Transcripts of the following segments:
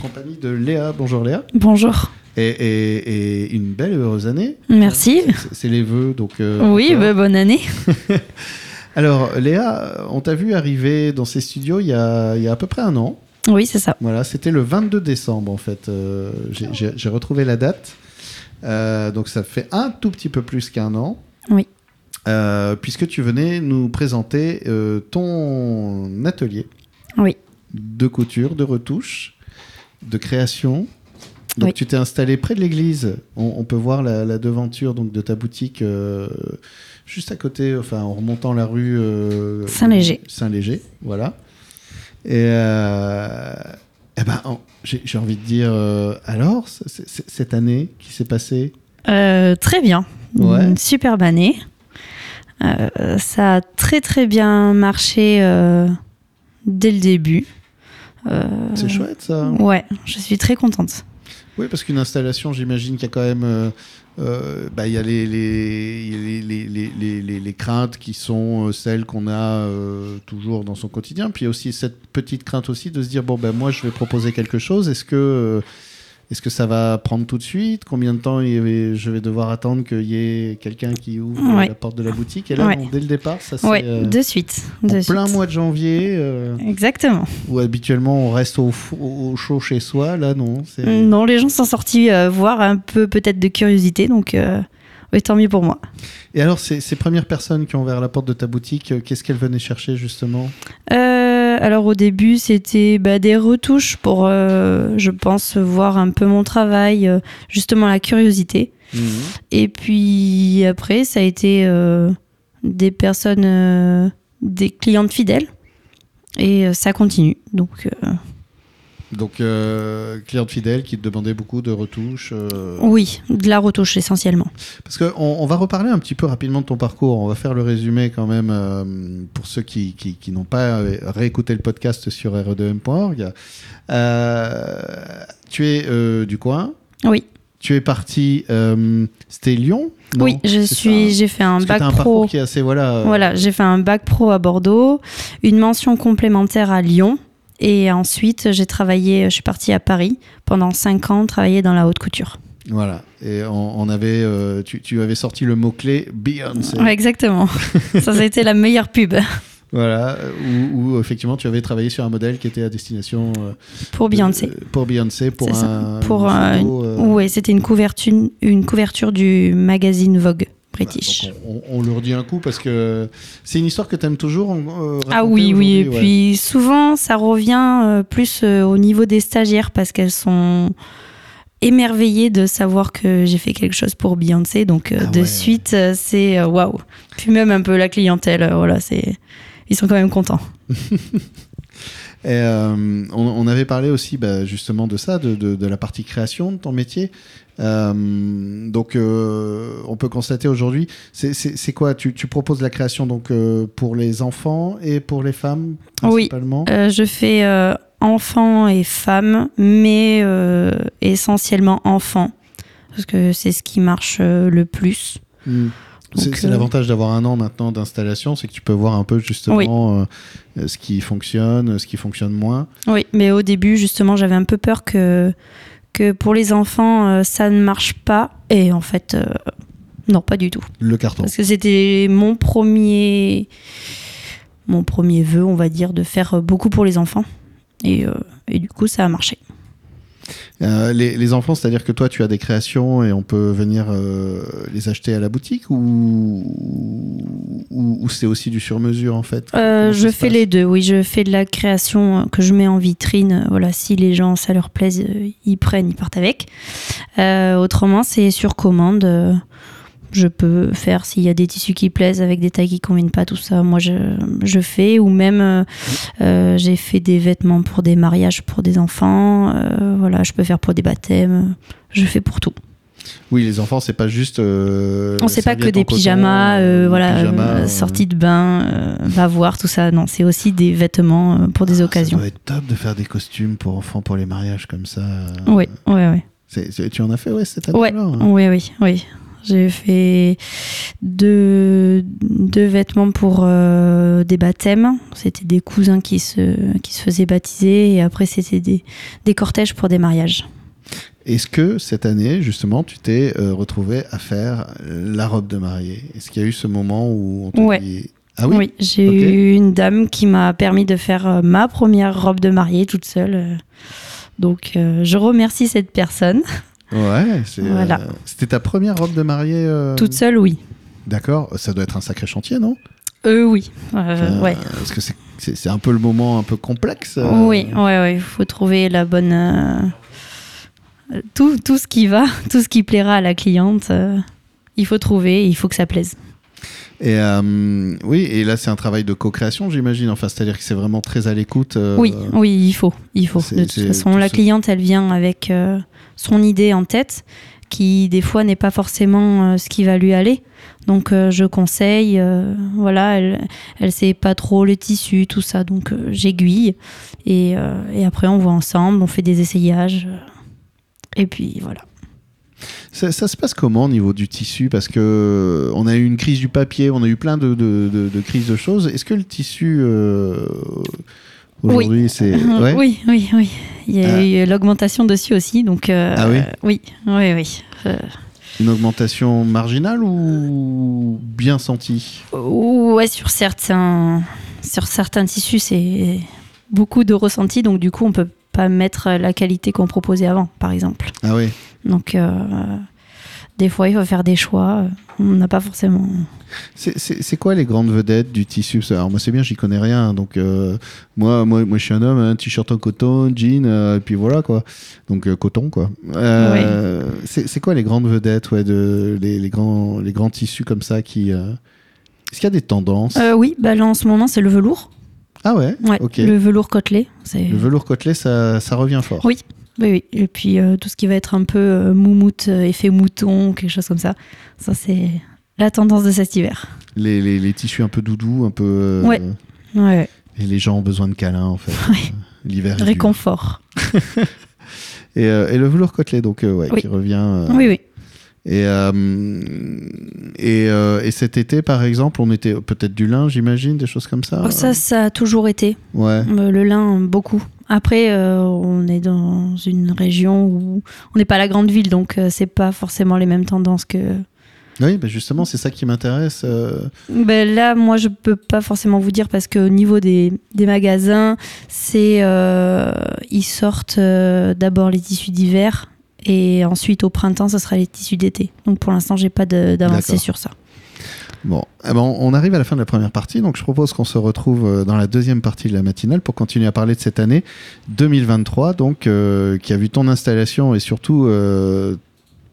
compagnie de Léa. Bonjour Léa. Bonjour. Et, et- et une belle et heureuse année. Merci. C'est- C'est les vœux, donc. euh, Oui, encore. bah, bonne année. Alors, Léa, on t'a vu arriver dans ces studios il y a, il y a à peu près un an. Oui, c'est ça. Voilà, c'était le 22 décembre en fait. Euh, j'ai- retrouvé la date. Euh, donc ça fait un tout petit peu plus qu'un an. Oui. Euh, puisque tu venais nous présenter euh, ton atelier Oui. de couture, de retouche, de création. Donc Oui. tu t'es installé près de l'église. On, on peut voir la, la devanture donc, de ta boutique euh, juste à côté, enfin en remontant la rue euh, Saint-Léger. Saint-Léger, voilà. Et euh, eh ben, j'ai envie de dire, alors, cette année qui s'est passée? Très bien. Ouais. Une superbe année. Ça a très très bien marché dès le début. Euh, C'est chouette ça. Ouais, je suis très contente. Oui, parce qu'une installation, j'imagine qu'il y a quand même. euh, euh, bah, il y a les, les, les, les, craintes qui sont euh, celles qu'on a euh, toujours dans son quotidien. Puis il y a aussi cette petite crainte aussi de se dire bon, ben, moi, je vais proposer quelque chose. Est-ce que, euh, est-ce que ça va prendre tout de suite? Combien de temps je vais devoir attendre qu'il y ait quelqu'un qui ouvre Ouais. la porte de la boutique? Et là, Ouais. bon, dès le départ, ça c'est. Ouais, euh, de suite. en De plein suite. mois de janvier, euh, Exactement. où habituellement on reste au, au chaud chez soi, là non. c'est- Non, les gens sont sortis euh, voir un peu peut-être de curiosité, donc euh, oui, tant mieux pour moi. Et alors, ces, ces premières personnes qui ont ouvert la porte de ta boutique, euh, qu'est-ce qu'elles venaient chercher justement? Euh, alors au début, c'était bah, des retouches pour, euh, je pense, voir un peu mon travail, euh, justement la curiosité. Et puis après, ça a été euh, des personnes, des clientes fidèles. Et ça continue. Donc Donc, euh, cliente fidèle qui te demandait beaucoup de retouches. euh, oui, de la retouche essentiellement. Parce qu'on on va reparler un petit peu rapidement de ton parcours. On va faire le résumé quand même euh, pour ceux qui, qui, qui n'ont pas euh, réécouté le podcast sur E re2m.org. Euh, tu es du coin. Oui, Tu es parti. C'était Lyon non? Oui, je suis, j'ai fait un bac un pro. qui est assez voilà. euh, Voilà, j'ai fait un bac pro à Bordeaux, une mention complémentaire à Lyon. Et ensuite, j'ai travaillé, je suis partie à Paris pendant 5 ans, travailler dans la haute couture. Voilà. Et on, on avait, euh, tu, tu avais sorti le mot clé Beyoncé. Ouais, exactement. ça, ça a été la meilleure pub Voilà, euh, où, où, effectivement tu avais travaillé sur un modèle qui était à destination euh, pour Beyoncé. euh, pour Beyoncé, pour un Pour une un- photo, euh, Ouais, c'était une couverture, une couverture du magazine Vogue. British. On, on- on le redit un coup parce que c'est une histoire que tu aimes toujours. euh, Ah oui, oui. Et ouais. puis souvent, ça revient euh, plus euh, au niveau des stagiaires parce qu'elles sont émerveillées de savoir que j'ai fait quelque chose pour Beyoncé. Donc Ah de ouais. suite, c'est waouh. Puis même un peu la clientèle, voilà, c'est ils sont quand même contents. Et, euh, on, on avait parlé aussi bah, justement de ça, de, de- de la partie création de ton métier. Euh, donc, euh, on peut constater aujourd'hui, c'est- quoi? Tu, tu proposes la création donc euh, pour les enfants et pour les femmes Oui. principalement? Euh, je fais enfants et femmes, mais euh, essentiellement enfants parce que c'est ce qui marche euh, le plus. Hmm. C'est euh, l'avantage d'avoir un an maintenant d'installation, c'est que tu peux voir un peu justement ce qui fonctionne, ce qui fonctionne moins. Oui, mais au début, justement, j'avais un peu peur que, que pour les enfants, euh, ça ne marche pas. Et en fait, euh, non, pas du tout. Le carton. Parce que c'était mon premier, mon premier vœu, on va dire, de faire beaucoup pour les enfants. Et, euh, et du coup, ça a marché. Euh, les, les enfants, c'est-à-dire que toi, tu as des créations et on peut venir euh, les acheter à la boutique ou, ou, ou c'est aussi du sur-mesure en fait? Euh, je fais les deux, oui. Je fais de la création que je mets en vitrine. Voilà, si les gens, ça leur plaise, ils prennent, ils partent avec. Autrement, c'est sur commande. Je peux faire s'il y a des tissus qui plaisent avec des tailles qui conviennent pas, tout ça. Moi, je, je fais. Ou même, euh, euh, j'ai fait des vêtements pour des mariages pour des enfants. euh, voilà, je peux faire pour des baptêmes. Je fais pour tout. Oui, les enfants, c'est pas juste. euh, On sait pas que des pyjamas, euh, voilà, sorties de bain, euh, va voir, tout ça. Non, c'est aussi des vêtements pour des ah, occasions. Ça doit être top de faire des costumes pour enfants pour les mariages comme ça. Oui, oui, oui. Tu en as fait, ouais, cette année Ouais, là oui, oui, oui. J'ai fait deux, deux vêtements pour euh, des baptêmes. C'était des cousins qui se, qui se faisaient baptiser et après c'était des, des cortèges pour des mariages. Est-ce que cette année, justement, tu t'es euh, retrouvé à faire la robe de mariée? Est-ce qu'il y a eu ce moment où on te Ouais. dit Ah oui, j'ai Ok. eu une dame qui m'a permis de faire euh, ma première robe de mariée toute seule. euh. Donc euh, je remercie cette personne. Ouais, euh, Voilà. c'était ta première robe de mariée euh, Toute seule, oui. D'accord, ça doit être un sacré chantier, non? Euh, oui. Euh, ouais. Parce que c'est, un peu le moment un peu complexe. euh. Oui, ouais, ouais. Il faut trouver la bonne. Tout, tout ce qui va, tout ce qui plaira à la cliente. Il faut trouver, il faut que ça plaise. Et euh, oui, et là c'est un travail de co-création, j'imagine. Enfin, c'est-à-dire que c'est vraiment très à l'écoute. euh, Oui, oui, il faut, il faut. De toute façon, la ce- cliente, elle vient avec euh, son idée en tête, qui des fois n'est pas forcément ce qui va lui aller. Donc, je conseille. voilà, elle, elle sait pas trop le tissu, tout ça. Donc, j'aiguille et, et après on voit ensemble, on fait des essayages. et puis voilà. Ça, ça se passe comment au niveau du tissu? Parce que on a eu une crise du papier, on a eu plein de, de, de- de crises de choses. Est-ce que le tissu euh, aujourd'hui c'est ouais? Oui, oui, oui. Il y a Ah. eu l'augmentation dessus aussi. Donc, euh, Ah oui? Oui, oui, oui. Euh, une augmentation marginale ou bien sentie? Ouais, sur certains, sur certains tissus, c'est beaucoup de ressenti, donc du coup, on peut pas mettre la qualité qu'on proposait avant, par exemple. Ah oui. Donc, euh, des fois, il faut faire des choix. On n'a pas forcément. C'est- quoi les grandes vedettes du tissu? Alors moi c'est bien, j'y connais rien. Donc euh, moi, moi, moi je suis un homme, un t-shirt en coton, jean, euh, et puis voilà quoi. Donc euh, coton quoi. Euh, C'est c'est quoi les grandes vedettes, ouais, de les, les grands les grands tissus comme ça qui. euh, Est-ce qu'il y a des tendances? Euh, oui, bah là, en ce moment, c'est le velours. Ah ouais. Le velours côtelé. Le velours côtelé, ça, ça revient fort. Oui. Oui, oui. Et puis, euh, tout ce qui va être un peu euh, moumoute, euh, effet mouton, quelque chose comme ça. Ça, c'est la tendance de cet hiver. Les, les, les tissus un peu doudous, un peu. euh, Ouais. Ouais, Et les gens ont besoin de câlins en fait. Ouais. L'hiver. réconfort. Et, et le velours côtelé, donc ouais, Oui. qui revient. Oui, oui. Et, euh, et, euh, et cet été, par exemple, on était peut-être du lin, j'imagine, des choses comme ça. Oh, ça, ça a toujours été. Ouais. Euh, Le lin, beaucoup. Après, euh, on est dans une région où on n'est pas la grande ville, donc euh, c'est pas forcément les mêmes tendances que. Oui, bah justement, c'est ça qui m'intéresse. euh, Ben là, moi, je peux pas forcément vous dire parce qu'au niveau des, des magasins, c'est euh, ils sortent euh, d'abord les tissus d'hiver et ensuite au printemps, ce sera les tissus d'été. Donc pour l'instant, j'ai pas d'avancée sur ça. Bon, eh ben, on arrive à la fin de la première partie, donc je propose qu'on se retrouve euh, dans la deuxième partie de la matinale pour continuer à parler de cette année 2023, donc euh, qui a vu ton installation et surtout euh,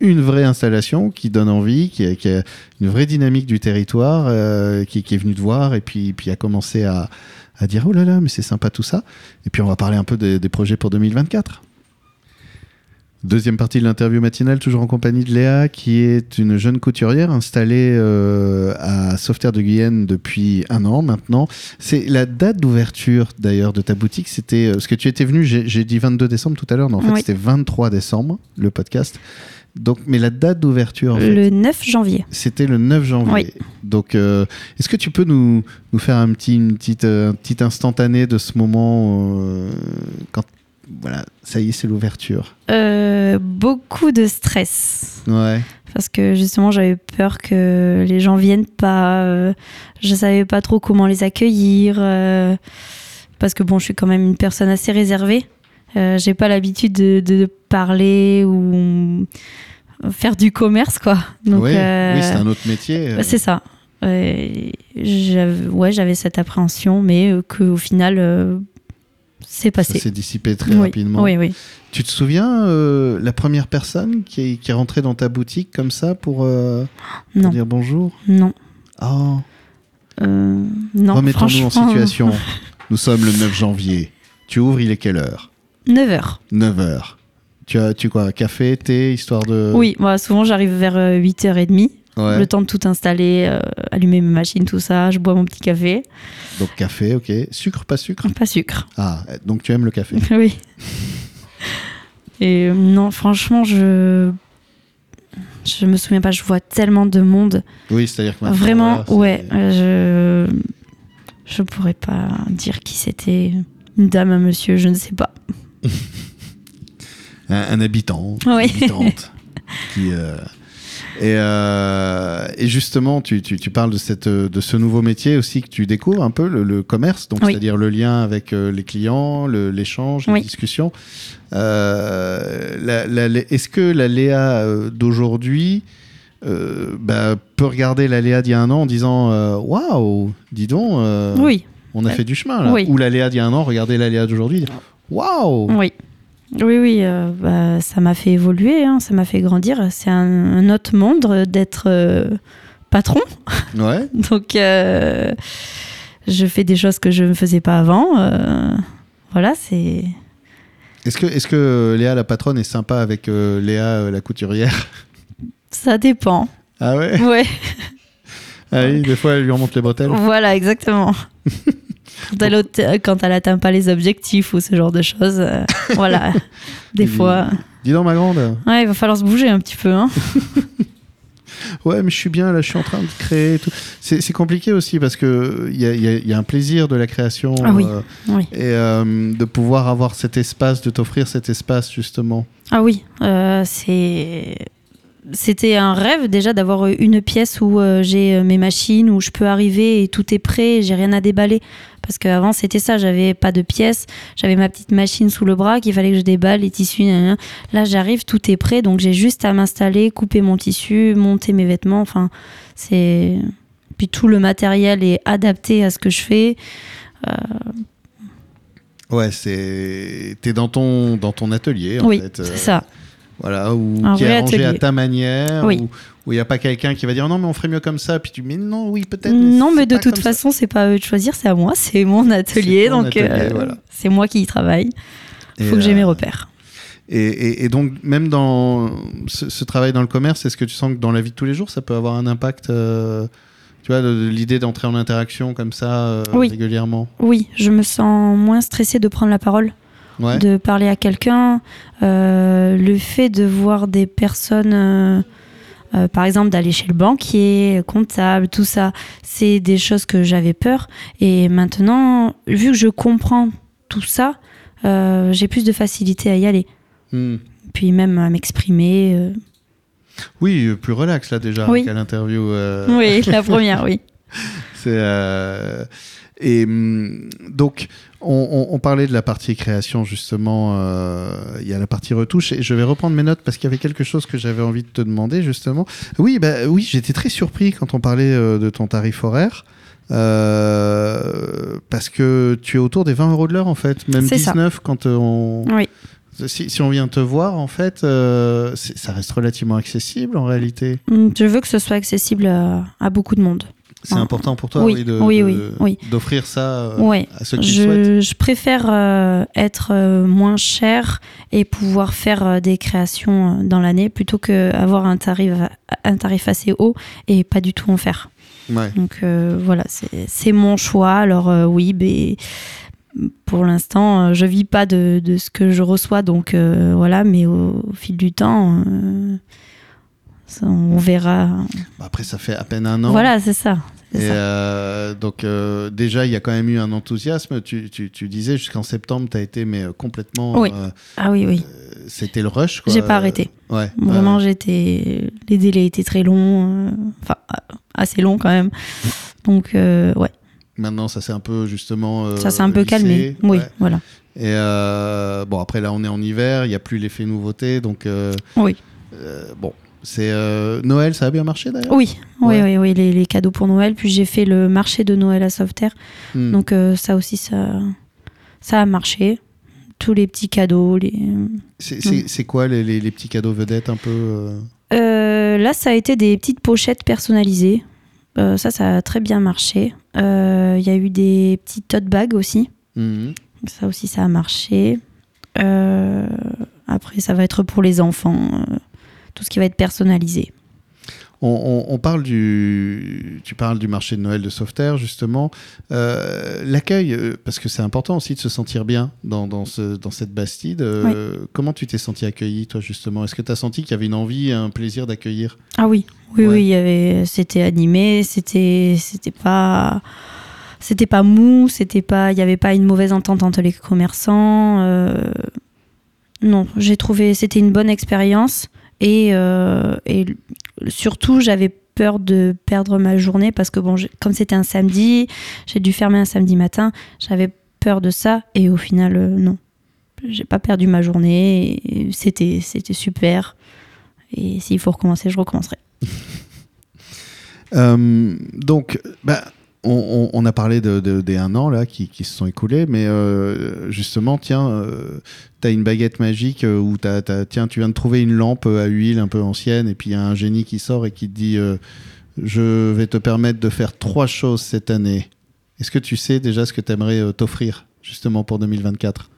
une vraie installation qui donne envie, qui a, qui a une vraie dynamique du territoire, euh, qui, qui est venu te voir et puis, puis a commencé à, à dire oh là là, mais c'est sympa tout ça. Et puis on va parler un peu des, des projets pour 2024. Deuxième partie de l'interview matinale, toujours en compagnie de Léa, qui est une jeune couturière installée euh, à Sauveterre de Guyenne depuis un an maintenant. C'est la date d'ouverture d'ailleurs de ta boutique. C'était euh, parce que tu étais venu, j'ai dit 22 décembre tout à l'heure, mais en fait Oui. c'était 23 décembre le podcast. Donc, mais la date d'ouverture, en fait, Le 9 janvier. c'était le 9 janvier. Oui. Donc, euh, est-ce que tu peux nous, nous faire un petit, une petite, euh, un petit instantané de ce moment euh, quand voilà, ça y est, c'est l'ouverture. Euh, beaucoup de stress. Ouais. Parce que justement, j'avais peur que les gens viennent pas. euh, je savais pas trop comment les accueillir. euh, parce que bon, je suis quand même une personne assez réservée. Euh, J'ai pas l'habitude de, de parler ou faire du commerce, quoi. Donc, oui, oui, c'est un autre métier. euh. c'est ça. Euh, j'avais- ouais, j'avais cette appréhension, mais euh, qu'au final, euh, c'est ça passé. s'est dissipé très oui, rapidement. oui, oui. Tu te souviens euh, la première personne qui est, qui est rentrée dans ta boutique comme ça pour, euh, pour dire bonjour? Non. Oh, Euh, non, remettons-nous en situation. Nous sommes le 9 janvier. Tu ouvres, il est quelle heure? 9 heures. 9 heures. Tu as tu quoi? Café, thé, histoire de. Oui, moi, souvent j'arrive vers euh, 8h30, Ouais. le temps de tout installer, euh, allumer mes machines, tout ça, je bois mon petit café. Donc café, ok. Sucre, pas sucre? Pas sucre. Ah, donc tu aimes le café oui. Et euh, non, franchement, je. Je me souviens pas, je vois tellement de monde. Oui, c'est-à-dire que Vraiment, ouais. je je pourrais pas dire qui c'était. Une dame, un monsieur, je ne sais pas. un, un habitant, une Oui. habitante. qui, euh, et, euh, et justement, tu, tu, tu parles de, cette, de ce nouveau métier aussi que tu découvres un peu, le, le commerce, donc Oui. c'est-à-dire le lien avec euh, les clients, le- l'échange, les Oui. discussions. Euh, Est-ce que la Léa euh, d'aujourd'hui euh, bah, peut regarder la Léa d'il y a un an en disant Waouh, dis donc, Oui, on a fait du chemin là. Ou la Léa d'il y a un an, regardez la Léa d'aujourd'hui, Waouh oui. Oui, oui, euh, bah, ça m'a fait évoluer, hein, ça m'a fait grandir. C'est un, un autre monde euh, d'être euh, patron. Ouais. Donc, euh, je fais des choses que je ne faisais pas avant. voilà, c'est. Est-ce que, est que Léa la patronne est sympa avec Léa la couturière? Ça dépend. Ah ouais? Ouais, Ah oui, des fois elle lui remonte les bretelles. voilà, exactement. Quand elle, quand elle atteint pas les objectifs ou ce genre de choses, euh, voilà. Des fois, Dis donc ma grande. ouais, il va falloir se bouger un petit peu. Hein. Ouais, mais je suis bien là, je suis en train de créer. tout. C'est compliqué aussi parce que il y a, il y a- il y a un plaisir de la création Ah oui. euh, Oui. et euh, de pouvoir avoir cet espace, de t'offrir cet espace justement. Ah oui, euh, c'est. C'était un rêve déjà d'avoir une pièce où euh, j'ai euh, mes machines, où je peux arriver et tout est prêt, j'ai rien à déballer. Parce qu'avant c'était ça, j'avais pas de pièces, j'avais ma petite machine sous le bras qu'il fallait que je déballe, les tissus. Là j'arrive, tout est prêt, donc j'ai juste à m'installer, couper mon tissu, monter mes vêtements. Enfin, c'est. Puis tout le matériel est adapté à ce que je fais. Ouais, c'est t'es dans ton dans ton atelier en oui, fait. euh, c'est ça. Voilà, où Un qui est arrangé à ta manière, Oui. où il n'y a pas quelqu'un qui va dire non mais on ferait mieux comme ça, puis tu dis mais non oui peut-être. Non, mais de toute façon, c'est pas à eux de choisir, c'est à moi, c'est mon atelier, donc atelier, euh, voilà. c'est moi qui y travaille. Il Et, faut que j'ai mes euh, repères. Et, et- et donc, même dans ce, ce travail dans le commerce, est-ce que tu sens que dans la vie de tous les jours, ça peut avoir un impact euh, Tu vois, l'idée d'entrer en interaction comme ça Oui. régulièrement? Oui, je me sens moins stressée de prendre la parole, Ouais. de parler à quelqu'un. Euh, le fait de voir des personnes, euh, euh, par exemple, d'aller chez le banquier, comptable, tout ça, c'est des choses que j'avais peur. Et maintenant, vu que je comprends tout ça, j'ai plus de facilité à y aller. Hmm. Puis même à m'exprimer. Oui, plus relax là déjà Oui. qu'à l'interview. Oui, la première, oui. Euh, et hum, donc on, on- on parlait de la partie création justement. euh, Il y a la partie retouche et je vais reprendre mes notes parce qu'il y avait quelque chose que j'avais envie de te demander justement. Oui, bah oui, j'étais très surpris quand on parlait euh, de ton tarif horaire. parce que tu es autour des 20 euros de l'heure en fait, même C'est ça. 19 quand on, Oui. si, si on vient te voir en fait, euh, ça reste relativement accessible en réalité. Je veux que ce soit accessible à, à beaucoup de monde. C'est Ah. important pour toi, Oui, oui, de- oui, oui, oui. d'offrir ça euh, Ouais. à ceux qui le souhaitent. Je, je préfère euh, être euh, moins cher et pouvoir faire des créations dans l'année plutôt qu'avoir un tarif, un tarif assez haut et pas du tout en faire. Ouais. Donc euh, voilà, c'est mon choix. Alors euh, oui, mais pour l'instant, je vis pas de, de ce que je reçois. Donc voilà, mais au, au fil du temps, ça, on verra. Bah, Après, ça fait à peine un an. Voilà, c'est ça. Et euh, donc, euh, déjà, il y a quand même eu un enthousiasme. Tu, tu, tu disais jusqu'en septembre, tu as été mais, euh, complètement. Oui. euh, Ah oui, oui. C'était le rush. J'ai pas arrêté. Ouais. Vraiment, j'étais. Les délais étaient très longs. Enfin, assez longs quand même. Donc, ouais, Maintenant, ça s'est un peu justement. ça s'est un peu calmé. Oui, voilà. Et bon, après, là, on est en hiver, il n'y a plus l'effet nouveauté. Donc, Oui. bon. C'est euh, Noël, ça a bien marché d'ailleurs Oui, oui, Ouais. oui, oui, les, les cadeaux pour Noël. Puis j'ai fait le marché de Noël à Sauveterre. Hmm. Donc, euh, ça aussi, ça, ça a marché. Tous les petits cadeaux. Les... C'est- quoi les, les- les petits cadeaux vedettes un peu euh là, ça a été des petites pochettes personnalisées. Ça, ça a très bien marché. Il y a eu des petits tote bags aussi. Mhm. Ça aussi, ça a marché. Après, ça va être pour les enfants. Tout ce qui va être personnalisé. On, on- on parle du, tu parles du marché de Noël de Sauveterre justement. Euh, L'accueil, euh, parce que c'est important aussi de se sentir bien dans, dans, ce, dans cette Bastide. Euh, Comment tu t'es senti accueilli toi justement? Est-ce que tu as senti qu'il y avait une envie, un plaisir d'accueillir? Ah oui, oui, Ouais. oui, il y avait, c'était animé, c'était, c'était pas, c'était pas mou, c'était pas, il y avait pas une mauvaise entente entre les commerçants. euh, non, j'ai trouvé, c'était une bonne expérience et, euh, et surtout j'avais peur de perdre ma journée parce que bon, comme c'était un samedi, j'ai dû fermer un samedi matin, j'avais peur de ça et au final euh, non, j'ai pas perdu ma journée, c'était, c'était super. Et s'il faut recommencer, je recommencerai. Euh, donc, bah, on, on- on a parlé de, de- des un an là qui, qui se sont écoulés, mais euh, justement, tiens, tu as une baguette magique euh, où t'as- t'as- tiens, tu viens de trouver une lampe à huile un peu ancienne, et puis il y a un génie qui sort et qui te dit euh, Je vais te permettre de faire trois choses cette année. Est-ce que tu sais déjà ce que tu aimerais t'offrir justement pour 2024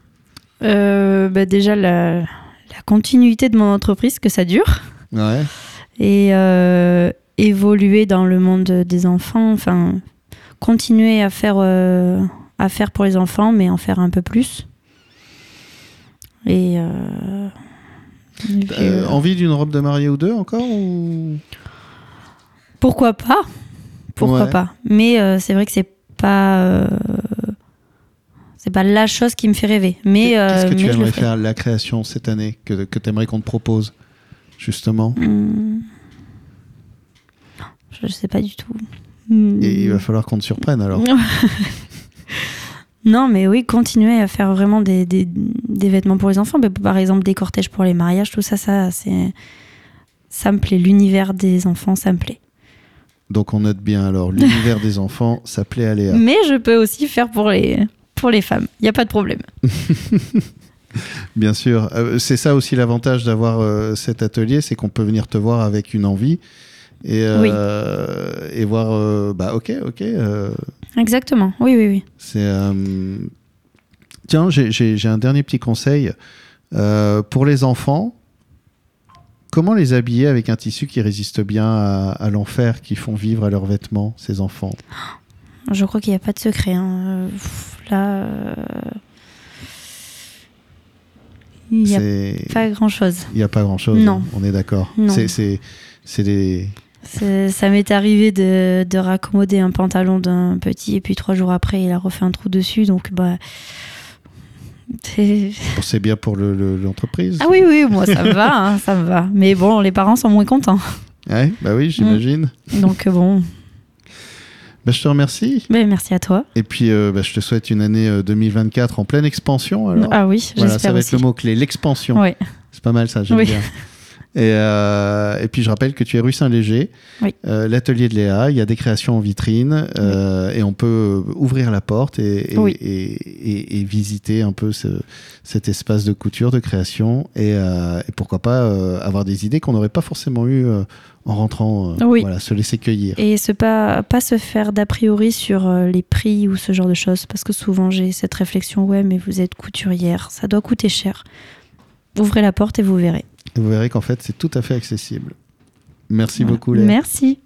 Euh, bah déjà, la, la continuité de mon entreprise, que ça dure, Ouais. et euh, évoluer dans le monde des enfants, enfin, continuer à faire, euh, à faire pour les enfants, mais en faire un peu plus. Et. euh, et puis, Euh, envie d'une robe de mariée ou deux encore ou... Pourquoi pas? Pourquoi Ouais. pas? Mais c'est vrai que c'est pas. c'est pas la chose qui me fait rêver. Mais, Qu'est-ce que tu mais aimerais faire la création cette année que, que tu aimerais qu'on te propose justement? Hmm. Je sais pas du tout. Hmm. Et il va falloir qu'on te surprenne alors. non, mais oui, continuer à faire vraiment des, des, des vêtements pour les enfants. Mais par exemple, des cortèges pour les mariages, tout ça, ça, c'est, ça me plaît. L'univers des enfants, ça me plaît. Donc on note bien alors, l'univers des enfants, ça plaît à Léa. Mais je peux aussi faire pour les, pour les femmes. Il n'y a pas de problème. Bien sûr, Euh, c'est ça aussi l'avantage d'avoir euh, cet atelier, c'est qu'on peut venir te voir avec une envie et, euh, et voir, euh, bah ok, ok, euh, Exactement. Oui, oui, oui. c'est... Tiens, j'ai- un dernier petit conseil. Pour les enfants, comment les habiller avec un tissu qui résiste bien à, à l'enfer qu'ils font vivre à leurs vêtements, ces enfants? Je crois qu'il n'y a pas de secret. hein. Là. euh, Il n'y a pas grand chose. Il n'y a pas grand-chose, Non. hein, on est d'accord. Non. C'est- C'est c'est des... Ça m'est arrivé de, de raccommoder un pantalon d'un petit et puis trois jours après, il a refait un trou dessus. Donc, bah. c'est- bien pour le- le- l'entreprise. Ah oui, oui, moi ça me va, hein, ça me va. Mais bon, les parents sont moins contents. Ouais, bah oui, j'imagine. Donc, euh, bon. Bah, je te remercie. Mais merci à toi. Et puis, euh, bah, je te souhaite une année euh, 2024 en pleine expansion. Alors. ah oui, voilà, ça j'espère va aussi. être le mot-clé, l'expansion. C'est pas mal ça, j'aime Oui. bien. Et, euh, et puis je rappelle que tu es rue Saint-Léger, Oui. euh, l'atelier de Léa, il y a des créations en vitrine euh, et on peut ouvrir la porte et, et, Oui. et- et- et visiter un peu ce- cet espace de couture, de création et, pourquoi pas avoir des idées qu'on n'aurait pas forcément eues en rentrant, euh, Oui. voilà, se laisser cueillir. Et se pas, pas se faire d'a priori sur euh, les prix ou ce genre de choses. Parce que souvent j'ai cette réflexion ouais, mais vous êtes couturière, ça doit coûter cher. Ouvrez la porte et vous verrez. Vous verrez qu'en fait c'est tout à fait accessible. Merci beaucoup Léa. Merci.